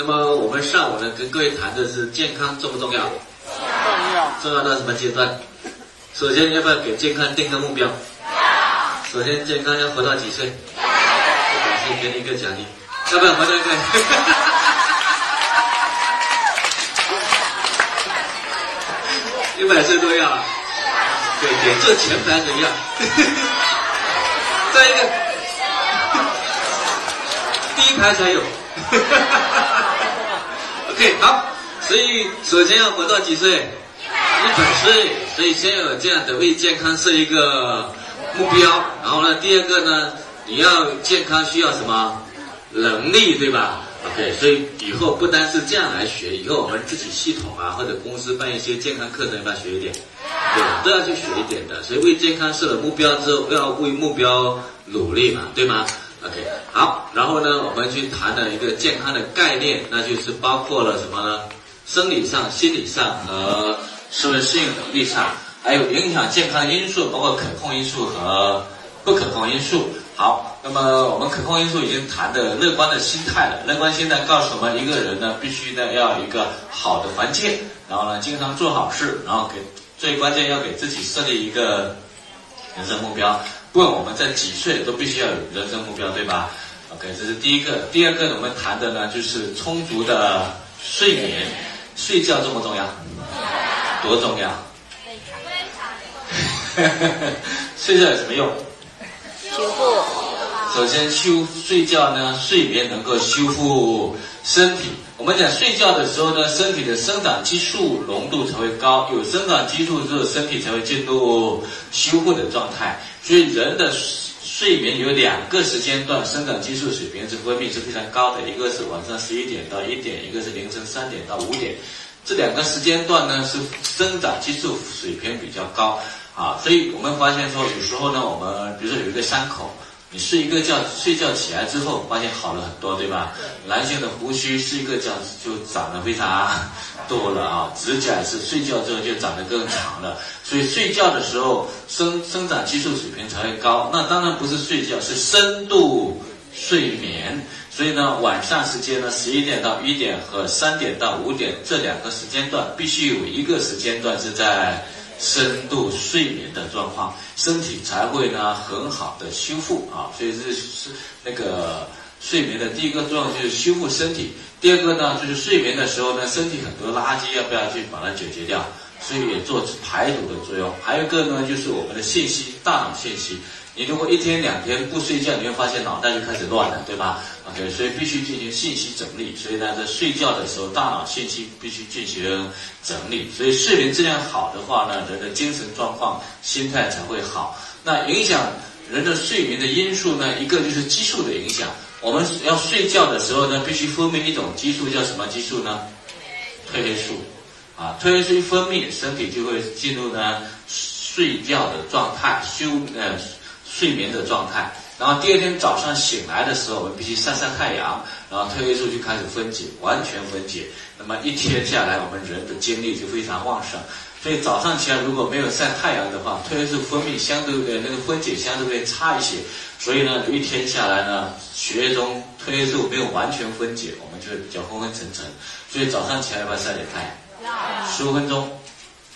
那么我们上午呢，跟各位谈的是健康重不重要？重要。重要到什么阶段？首先要不要给健康定个目标？首先健康要活到几岁？要。先给你一个奖励，要不要活到一个？一百岁都要。对对，这前排的要？再一个，第一排才有。OK，好，所以首先要活到几岁？一百岁。所以先有这样的为健康设一个目标，然后呢，第二个呢，你要健康需要什么能力，对吧？OK，所以以后不单是这样来学，以后我们自己系统啊，或者公司办一些健康课程，要不要学一点？对，都要去学一点的。所以为健康设了目标之后，要为目标努力嘛，对吗？OK，好，然后呢，我们去谈了一个健康的概念，那就是包括了什么呢？生理上、心理上和社会适应能力上，还有影响健康的因素，包括可控因素和不可控因素。好，那么我们可控因素已经谈的乐观的心态了。乐观心态告诉我们，一个人呢，必须呢要有一个好的环境，然后呢，经常做好事，然后给最关键要给自己设立一个人生目标。不管我们在几岁，都必须要有人生目标，对吧？OK，这是第一个。第二个，我们谈的呢，就是充足的睡眠。睡觉重不重要？多重要？睡觉有什么用？修复。首先修睡觉呢，睡眠能够修复身体。我们讲睡觉的时候呢，身体的生长激素浓度才会高，有生长激素之后，身体才会进入修复的状态。所以人的睡眠有两个时间段，生长激素水平是分泌是非常高的，一个是晚上十一点到一点，一个是凌晨三点到五点。这两个时间段呢是生长激素水平比较高啊，所以我们发现说有时候呢，我们比如说有一个伤口。你睡一个觉，睡觉起来之后，发现好了很多，对吧？男性的胡须睡一个觉就长得非常多了啊，指甲是睡觉之后就长得更长了。所以睡觉的时候生生长激素水平才会高。那当然不是睡觉，是深度睡眠。所以呢，晚上时间呢，十一点到一点和三点到五点这两个时间段，必须有一个时间段是在。深度睡眠的状况，身体才会呢很好的修复啊，所以这是那个睡眠的第一个作用就是修复身体，第二个呢就是睡眠的时候呢，身体很多垃圾要不要去把它解决掉，所以也做排毒的作用。还有一个呢就是我们的信息，大脑信息。你如果一天两天不睡觉，你会发现脑袋就开始乱了，对吧？OK，所以必须进行信息整理。所以呢，在睡觉的时候，大脑信息必须进行整理。所以睡眠质量好的话呢，人的精神状况、心态才会好。那影响人的睡眠的因素呢，一个就是激素的影响。我们要睡觉的时候呢，必须分泌一种激素，叫什么激素呢？褪黑素。啊，褪黑素一分泌，身体就会进入呢睡觉的状态，休呃。睡眠的状态，然后第二天早上醒来的时候，我们必须晒晒太阳，然后褪黑素就开始分解，完全分解。那么一天下来，我们人的精力就非常旺盛。所以早上起来如果没有晒太阳的话，褪黑素分泌相对呃那个分解相对会差一些。所以呢，一天下来呢，血液中褪黑素没有完全分解，我们就会比较昏昏沉沉。所以早上起来要不要晒点太阳？十五分钟，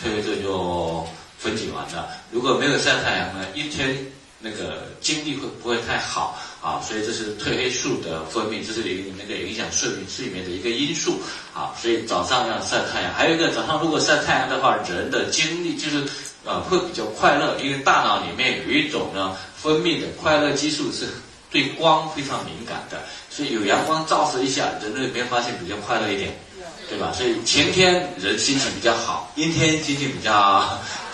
褪黑素就分解完了。如果没有晒太阳呢，一天。那个精力会不会太好啊？所以这是褪黑素的分泌，这是一个那个影响睡眠睡眠的一个因素啊。所以早上要晒太阳，还有一个早上如果晒太阳的话，人的精力就是啊会比较快乐，因为大脑里面有一种呢分泌的快乐激素是对光非常敏感的，所以有阳光照射一下，人里面发现比较快乐一点，对吧？所以晴天人心情比较好，阴天心情比较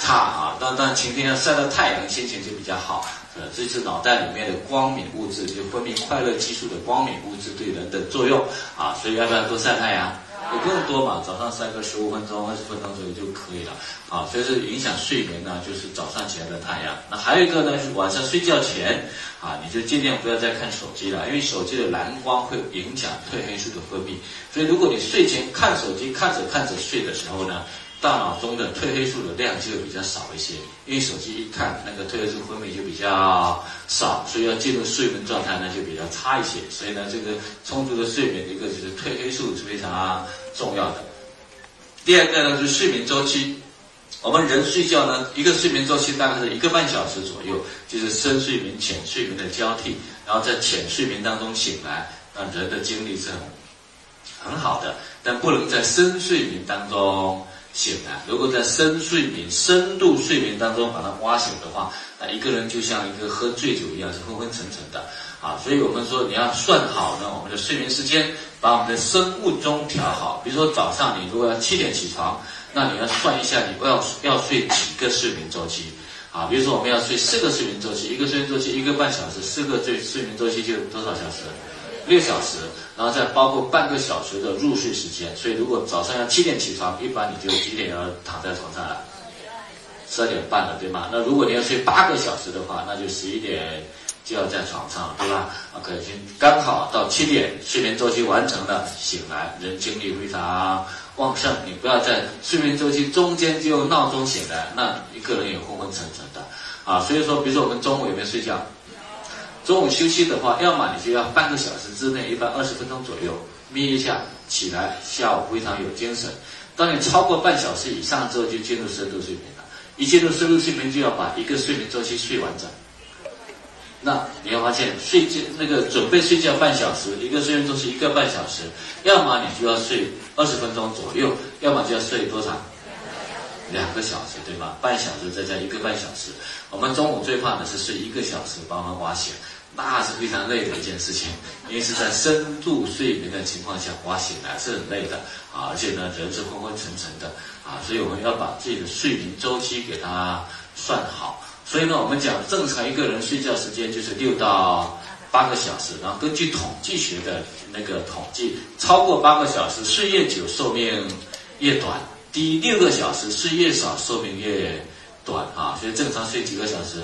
差啊。但但晴天要晒到太阳，心情就比较好。呃这是脑袋里面的光敏物质，就分泌快乐激素的光敏物质对人的作用啊，所以要不要多晒太阳？也不用多嘛，早上晒个十五分钟、二十分钟左右就可以了啊。所以是影响睡眠呢，就是早上起来的太阳。那还有一个呢，是晚上睡觉前啊，你就尽量不要再看手机了，因为手机的蓝光会影响褪黑素的分泌。所以如果你睡前看手机，看着看着睡的时候呢，大脑中的褪黑素的量就会比较少一些，因为手机一看那个褪黑素分泌就比较少，所以要进入睡眠状态呢就比较差一些。所以呢，这个充足的睡眠，一个就是褪黑素是非常重要的。第二个呢，是睡眠周期。我们人睡觉呢，一个睡眠周期大概是一个半小时左右，就是深睡眠、浅睡眠的交替，然后在浅睡眠当中醒来，那人的精力是很很好的。但不能在深睡眠当中醒来。如果在深睡眠、深度睡眠当中把它挖醒的话，那一个人就像一个喝醉酒一样，是昏昏沉沉的啊。所以我们说，你要算好呢我们的睡眠时间，把我们的生物钟调好。比如说早上你如果要七点起床。那你要算一下，你要要睡几个睡眠周期啊？比如说我们要睡四个睡眠周期，一个睡眠周期一个半小时，四个睡睡眠周期就多少小时？六小时，然后再包括半个小时的入睡时间。所以如果早上要七点起床，一般你就几点要躺在床上了？十二点半了，对吗？那如果你要睡八个小时的话，那就十一点就要在床上，对吧？OK，刚好到七点，睡眠周期完成了，醒来，人精力非常。旺盛，你不要在睡眠周期中间就闹钟醒来，那一个人也昏昏沉沉的啊。所以说，比如说我们中午有没有睡觉？中午休息的话，要么你就要半个小时之内，一般二十分钟左右眯一下，起来下午非常有精神。当你超过半小时以上之后，就进入深度睡眠了。一进入深度睡眠，就要把一个睡眠周期睡完整。那你要发现，睡觉那个准备睡觉半小时，一个睡眠周期一个半小时，要么你就要睡二十分钟左右，要么就要睡多长？两个小时，对吧？半小时再加一个半小时。我们中午最怕的是睡一个小时，把我们挖醒，那是非常累的一件事情，因为是在深度睡眠的情况下挖醒来是很累的啊，而且呢人是昏昏沉沉的啊，所以我们要把自己的睡眠周期给它算好。所以呢，我们讲正常一个人睡觉时间就是六到八个小时，然后根据统计学的那个统计，超过八个小时睡越久寿命越短，低六个小时睡越少寿命越短啊。所以正常睡几个小时，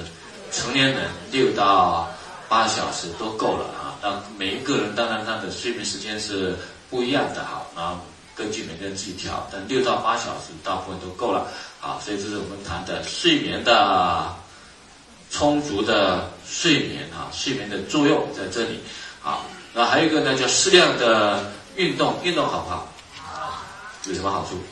成年人六到八小时都够了啊。那每一个人当然他的睡眠时间是不一样的哈，然后根据每个人自己调，但六到八小时大部分都够了啊。所以这是我们谈的睡眠的。充足的睡眠啊，睡眠的作用在这里啊。那还有一个呢，叫适量的运动，运动好不好？有什么好处？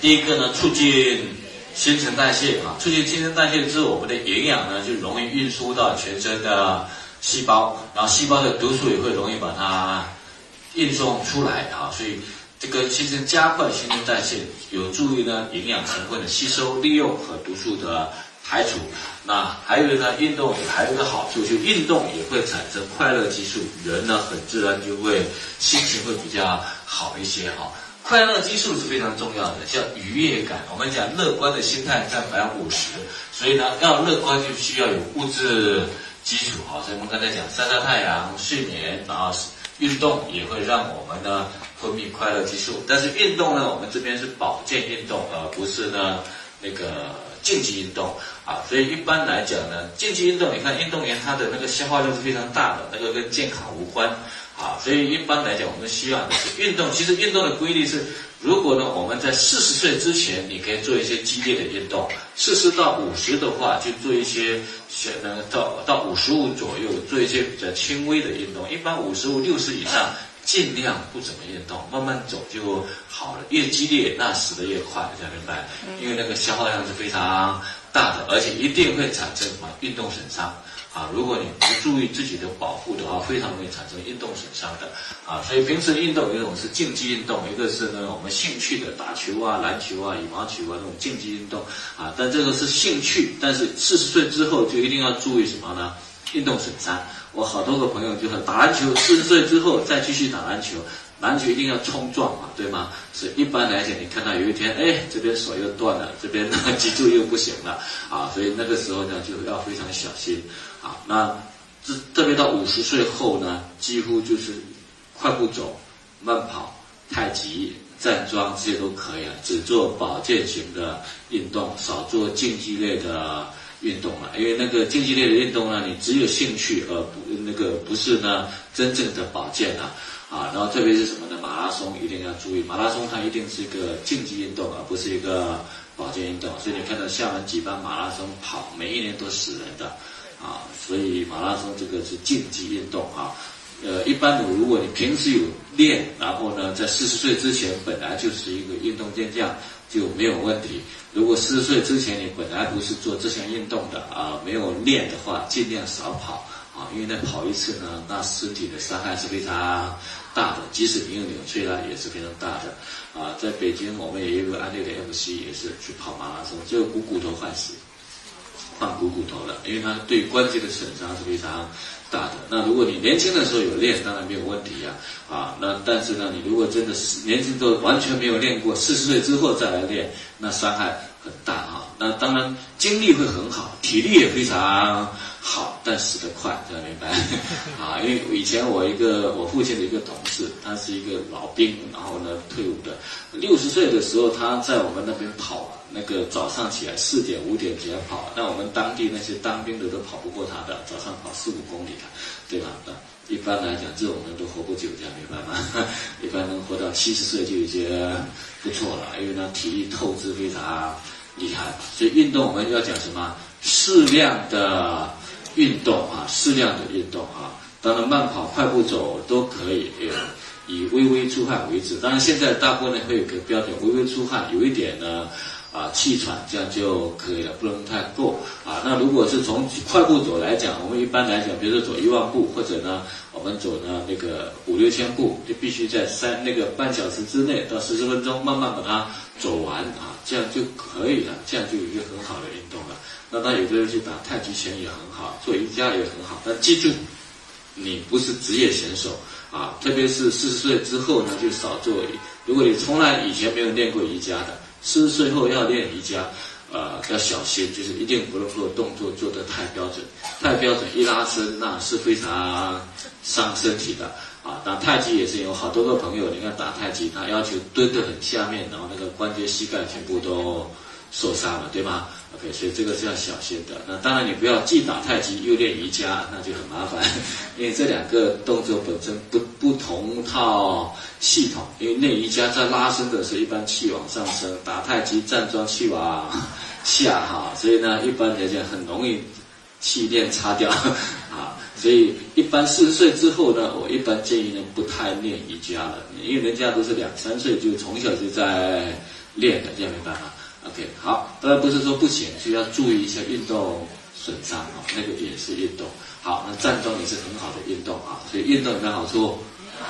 第一个呢，促进新陈代谢啊，促进新陈代谢之后，我们的营养呢就容易运输到全身的细胞，然后细胞的毒素也会容易把它运送出来啊，所以。这个其实加快新陈代谢，有助于呢营养成分的吸收、利用和毒素的排除。那还有呢，运动也还有一个好处，就运动也会产生快乐激素，人呢很自然就会心情会比较好一些哈。快乐激素是非常重要的，叫愉悦感。我们讲乐观的心态占百分之五十，所以呢要乐观就需要有物质基础哈。所以我们刚才讲晒晒太阳、睡眠，然后运动也会让我们呢。分泌快乐激素，但是运动呢，我们这边是保健运动，而不是呢那个竞技运动啊。所以一般来讲呢，竞技运动，你看运动员他的那个消耗量是非常大的，那个跟健康无关啊。所以一般来讲，我们希望的是运动。其实运动的规律是，如果呢我们在四十岁之前，你可以做一些激烈的运动；四十到五十的话，就做一些，呃，到到五十五左右做一些比较轻微的运动。一般五十五六十以上。尽量不怎么运动，慢慢走就好了。越激烈，那死的越快，大家明白？因为那个消耗量是非常大的，而且一定会产生什么运动损伤啊！如果你不注意自己的保护的话，非常容易产生运动损伤的啊！所以平时运动有一种是竞技运动，一个是呢我们兴趣的打球啊、篮球啊、羽毛球啊这种竞技运动啊。但这个是兴趣，但是四十岁之后就一定要注意什么呢？运动损伤。我好多个朋友就是打篮球，四十岁之后再继续打篮球，篮球一定要冲撞嘛，对吗？所以一般来讲，你看到有一天，哎，这边手又断了，这边呢 脊柱又不行了，啊，所以那个时候呢就要非常小心，啊，那这特别到五十岁后呢，几乎就是快步走、慢跑、太极、站桩这些都可以了，只做保健型的运动，少做竞技类的。运动了，因为那个竞技类的运动呢，你只有兴趣而不那个不是呢真正的保健啊啊，然后特别是什么呢？马马拉松一定要注意，马拉松它一定是一个竞技运动，而不是一个保健运动。所以你看到厦门举办马拉松跑，每一年都死人的，啊，所以马拉松这个是竞技运动啊。呃，一般的，如果你平时有练，然后呢，在四十岁之前本来就是一个运动健将，就没有问题。如果四十岁之前你本来不是做这项运动的啊，没有练的话，尽量少跑啊，因为那跑一次呢，那身体的伤害是非常大的，即使你有扭曲了，也是非常大的。啊，在北京我们也有个案例的 MC 也是去跑马拉松，就股骨头坏死，换股骨头了，因为它对关节的损伤是非常。大的那如果你年轻的时候有练，当然没有问题呀，啊，那但是呢，你如果真的是年轻都完全没有练过，四十岁之后再来练，那伤害很大啊。那当然精力会很好，体力也非常好，但死得快，这样明白？啊，因为以前我一个我父亲的一个同事，他是一个老兵，然后呢退伍的，六十岁的时候他在我们那边跑。那个早上起来四点五点起来跑，那我们当地那些当兵的都跑不过他的，早上跑四五公里的，对吧？那一般来讲，这种人都活不久，这样明白吗？一般能活到七十岁就已经不错了，因为呢体力透支非常厉害。所以运动我们要讲什么？适量的运动啊，适量的运动啊，当然慢跑、快步走都可以，以微微出汗为止。当然现在大部分会有个标准，微微出汗，有一点呢。啊，气喘这样就可以了，不能太过啊。那如果是从快步走来讲，我们一般来讲，比如说走一万步，或者呢，我们走呢那个五六千步，就必须在三那个半小时之内到四十分钟，慢慢把它走完啊，这样就可以了，这样就有一个很好的运动了。那当然，有的人去打太极拳也很好，做瑜伽也很好，但记住，你不是职业选手啊，特别是四十岁之后呢，就少做。如果你从来以前没有练过瑜伽的。四十岁后要练瑜伽，呃，要小心，就是一定不能够动作做得太标准，太标准一拉伸那是非常伤身体的啊。打太极也是有好多个朋友，你看打太极，他要求蹲得很下面，然后那个关节、膝盖全部都受伤了，对吗？OK，所以这个是要小心的。那当然，你不要既打太极又练瑜伽，那就很麻烦，因为这两个动作本身不不同套系统。因为练瑜伽在拉伸的时候，一般气往上升；打太极站桩气往下哈，所以呢，一般来讲很容易气垫擦掉 啊。所以一般四十岁之后呢，我一般建议呢不太练瑜伽了，因为人家都是两三岁就从小就在练的，这样明白吗？OK，好，当然不是说不行，需要注意一下运动损伤啊，那个也是运动。好，那站桩也是很好的运动啊，所以运动有没有好处？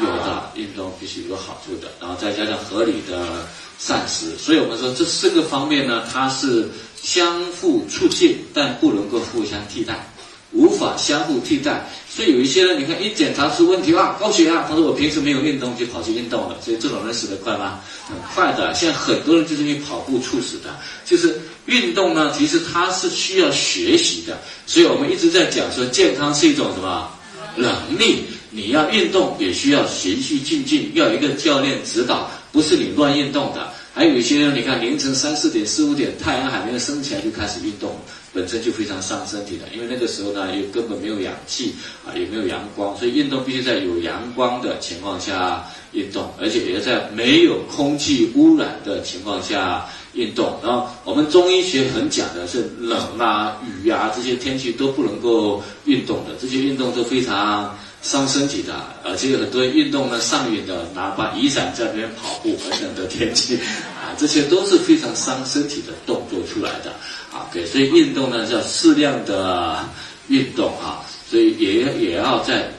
有的，运动必须有好处的，然后再加上合理的膳食，所以我们说这四个方面呢，它是相互促进，但不能够互相替代。无法相互替代，所以有一些人，你看一检查出问题啊，高血压，他说我平时没有运动就跑去运动了，所以这种人死得快吗？很快的。现在很多人就是因为跑步猝死的，就是运动呢，其实它是需要学习的，所以我们一直在讲说，健康是一种什么能力？你要运动也需要循序渐进，要有一个教练指导，不是你乱运动的。还有一些人，你看凌晨三四点、四五点，太阳还没有升起来就开始运动。本身就非常伤身体的，因为那个时候呢，又根本没有氧气啊，也没有阳光，所以运动必须在有阳光的情况下运动，而且也要在没有空气污染的情况下运动。然后我们中医学很讲的是冷啊、雨啊这些天气都不能够运动的，这些运动都非常伤身体的。而且有很多运动呢上瘾的，拿把雨伞在那边跑步，很冷的天气啊，这些都是非常伤身体的动作出来的。啊，对，所以运动呢叫适量的运动啊，所以也也要在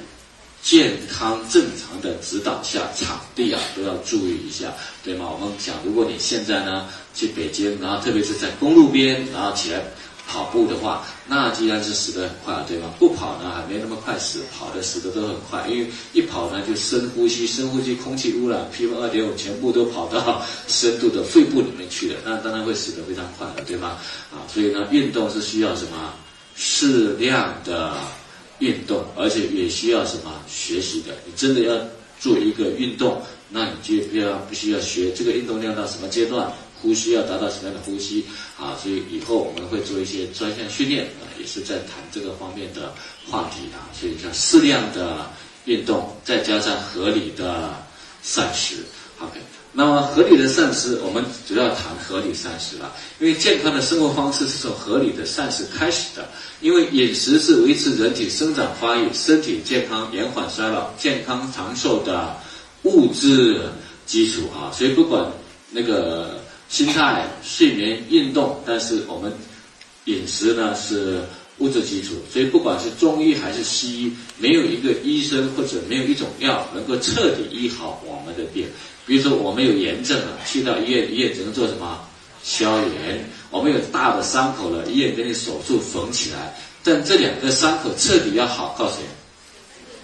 健康正常的指导下，场地啊都要注意一下，对吗？我们讲，如果你现在呢去北京，然后特别是在公路边，然后起来。跑步的话，那既然是死得很快，对吗？不跑呢，还没那么快死，跑的死的都很快，因为一跑呢就深呼吸，深呼吸空气污染，PM 二点五全部都跑到深度的肺部里面去了，那当然会死得非常快了，对吗？啊，所以呢，运动是需要什么？适量的运动，而且也需要什么？学习的。你真的要做一个运动，那你就要必须要学这个运动量到什么阶段。呼吸要达到什么样的呼吸啊？所以以后我们会做一些专项训练啊，也是在谈这个方面的话题啊。所以叫适量的运动，再加上合理的膳食。OK，那么合理的膳食，我们主要谈合理膳食了，因为健康的生活方式是从合理的膳食开始的。因为饮食是维持人体生长发育、身体健康、延缓衰老、健康长寿的物质基础啊。所以不管那个心态、睡眠、运动，但是我们饮食呢是。物质基础，所以不管是中医还是西医，没有一个医生或者没有一种药能够彻底医好我们的病。比如说，我们有炎症了，去到医院，医院只能做什么？消炎。我们有大的伤口了，医院给你手术缝起来。但这两个伤口彻底要好，告诉你？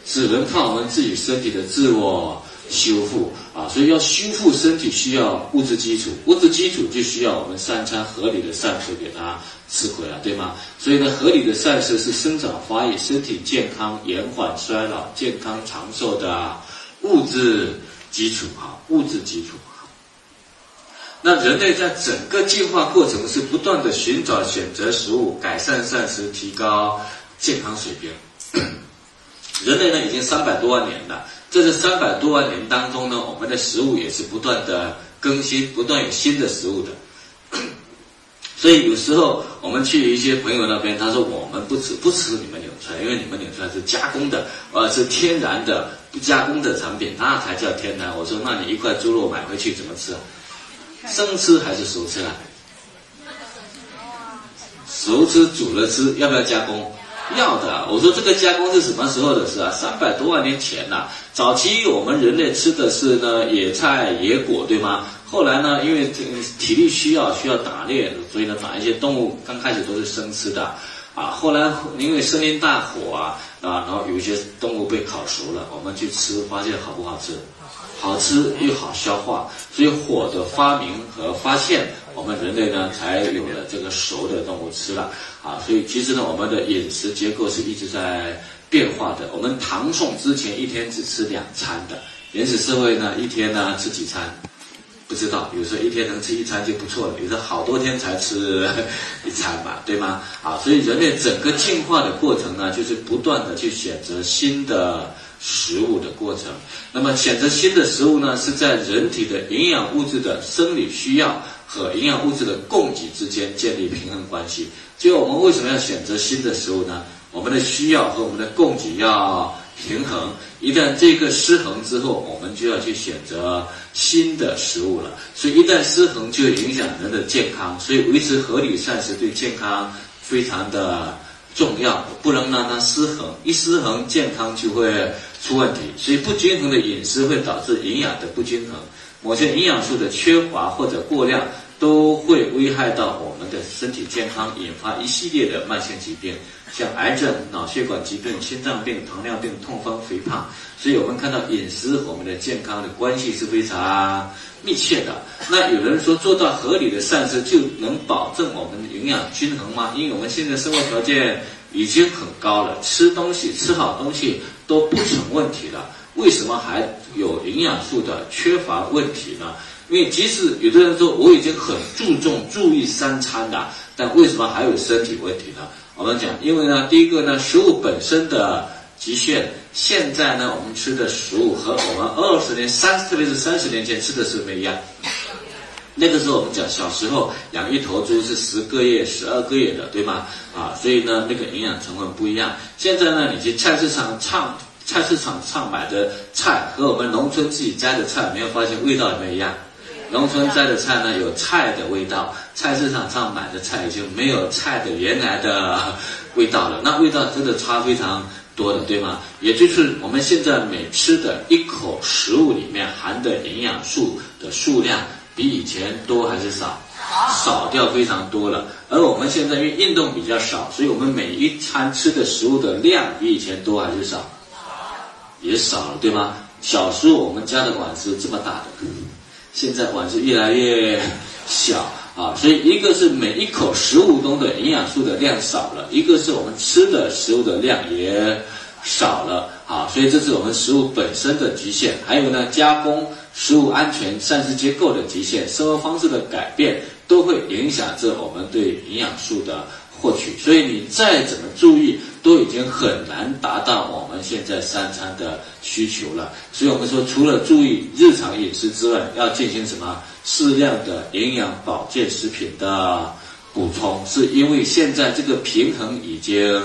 只能靠我们自己身体的自我修复啊！所以要修复身体，需要物质基础。物质基础就需要我们三餐合理的膳食给它。吃亏了，对吗？所以呢，合理的膳食是生长发育、身体健康、延缓衰老、健康长寿的物质基础啊，物质基础。那人类在整个进化过程是不断的寻找、选择食物，改善膳食，提高健康水平。人类呢，已经三百多万年了，在这三百多万年当中呢，我们的食物也是不断的更新，不断有新的食物的。所以有时候我们去一些朋友那边，他说我们不吃不吃你们纽串，因为你们纽串是加工的，呃是天然的不加工的产品，那才叫天然。我说那你一块猪肉买回去怎么吃？生吃还是熟吃啊？熟吃煮了吃，要不要加工？要的。我说这个加工是什么时候的事啊？三百多万年前呐，早期我们人类吃的是呢野菜野果，对吗？后来呢，因为这体力需要，需要打猎，所以呢，把一些动物刚开始都是生吃的，啊，后来因为森林大火啊，啊，然后有一些动物被烤熟了，我们去吃，发现好不好吃？好吃又好消化，所以火的发明和发现，我们人类呢才有了这个熟的动物吃了，啊，所以其实呢，我们的饮食结构是一直在变化的。我们唐宋之前一天只吃两餐的，原始社会呢一天呢吃几餐？不知道，有时候一天能吃一餐就不错了，有时候好多天才吃一餐吧，对吗？啊，所以人类整个进化的过程呢，就是不断的去选择新的食物的过程。那么选择新的食物呢，是在人体的营养物质的生理需要和营养物质的供给之间建立平衡关系。就我们为什么要选择新的食物呢？我们的需要和我们的供给要。平衡，一旦这个失衡之后，我们就要去选择新的食物了。所以一旦失衡，就影响人的健康。所以维持合理膳食对健康非常的重要，不能让它失衡。一失衡，健康就会出问题。所以不均衡的饮食会导致营养的不均衡，某些营养素的缺乏或者过量。都会危害到我们的身体健康，引发一系列的慢性疾病，像癌症、脑血管疾病、心脏病、糖尿病、痛风、肥胖。所以我们看到饮食和我们的健康的关系是非常密切的。那有人说做到合理的膳食就能保证我们的营养均衡吗？因为我们现在生活条件已经很高了，吃东西吃好东西都不成问题了，为什么还有营养素的缺乏问题呢？因为即使有的人说我已经很注重注意三餐了，但为什么还有身体问题呢？我们讲，因为呢，第一个呢，食物本身的极限，现在呢，我们吃的食物和我们二十年、三特别是三十年前吃的是不一样。那个时候我们讲，小时候养一头猪是十个月、十二个月的，对吗？啊，所以呢，那个营养成分不一样。现在呢，你去菜市场唱菜市场上买的菜和我们农村自己摘的菜，没有发现味道有没有一样？农村摘的菜呢，有菜的味道；菜市场上买的菜就没有菜的原来的味道了。那味道真的差非常多的，对吗？也就是我们现在每吃的一口食物里面含的营养素的数量，比以前多还是少？少掉非常多了。而我们现在因为运动比较少，所以我们每一餐吃的食物的量比以前多还是少？也少了，对吗？小时候我们家的碗是这么大的。现在碗是越来越小啊，所以一个是每一口食物中的营养素的量少了，一个是我们吃的食物的量也少了啊，所以这是我们食物本身的局限。还有呢，加工食物安全、膳食结构的极限，生活方式的改变都会影响着我们对营养素的获取。所以你再怎么注意，都已经很难达到我们现在三餐的需求了。所以我们说，除了注意日常饮食之外，要进行什么适量的营养保健食品的补充，是因为现在这个平衡已经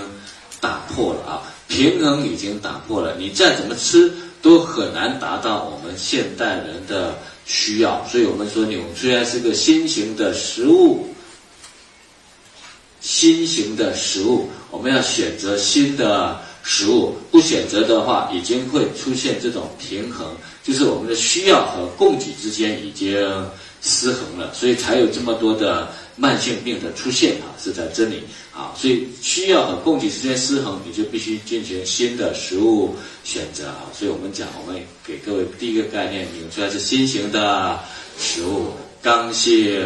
打破了啊，平衡已经打破了，你再怎么吃都很难达到我们现代人的需要。所以我们说，纽崔莱是个新型的食物。新型的食物，我们要选择新的食物，不选择的话，已经会出现这种平衡，就是我们的需要和供给之间已经失衡了，所以才有这么多的慢性病的出现啊，是在这里啊，所以需要和供给之间失衡，你就必须进行新的食物选择啊，所以我们讲，我们给各位第一个概念，引出来是新型的食物，刚性。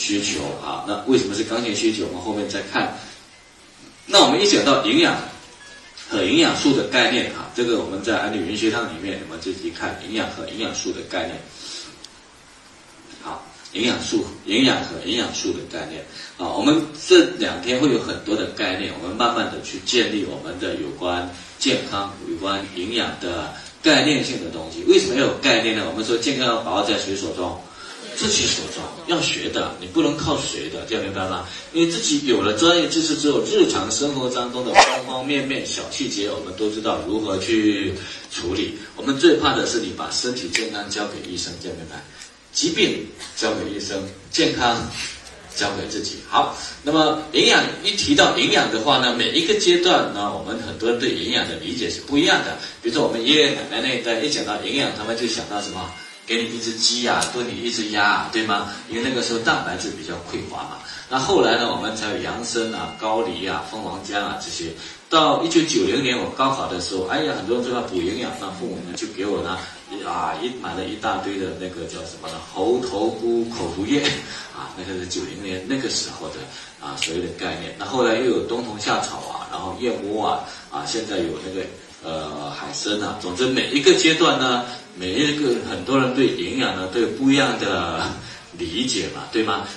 需求啊，那为什么是刚性需求？我们后面再看。那我们一讲到营养和营养素的概念啊，这个我们在安利云学堂里面，我们就一看营养和营养素的概念。好，营养素、营养和营养素的概念啊，我们这两天会有很多的概念，我们慢慢的去建立我们的有关健康、有关营养的概念性的东西。为什么要有概念呢？我们说健康要把握在谁手中？自己手中要学的，你不能靠学的，这样明白吗？因为自己有了专业知识之后，日常生活当中的方方面面、小细节，我们都知道如何去处理。我们最怕的是你把身体健康交给医生，这样明白？疾病交给医生，健康交给自己。好，那么营养一提到营养的话呢，每一个阶段呢，我们很多人对营养的理解是不一样的。比如说我们爷爷奶奶那一代，一讲到营养，他们就想到什么？给你一只鸡呀，炖你一只鸭，对吗？因为那个时候蛋白质比较匮乏嘛。那后来呢，我们才有养生啊、高丽啊、蜂王浆啊这些。到一九九零年我高考的时候，哎呀，很多人说要补营养，那父母呢就给我呢啊一买了一大堆的那个叫什么呢？猴头菇口服液啊，那个是九零年那个时候的啊所谓的概念。那后来又有冬虫夏草啊，然后燕窝啊啊，现在有那个。呃，海参啊，总之每一个阶段呢，每一个很多人对营养呢都有不一样的理解嘛，对吗？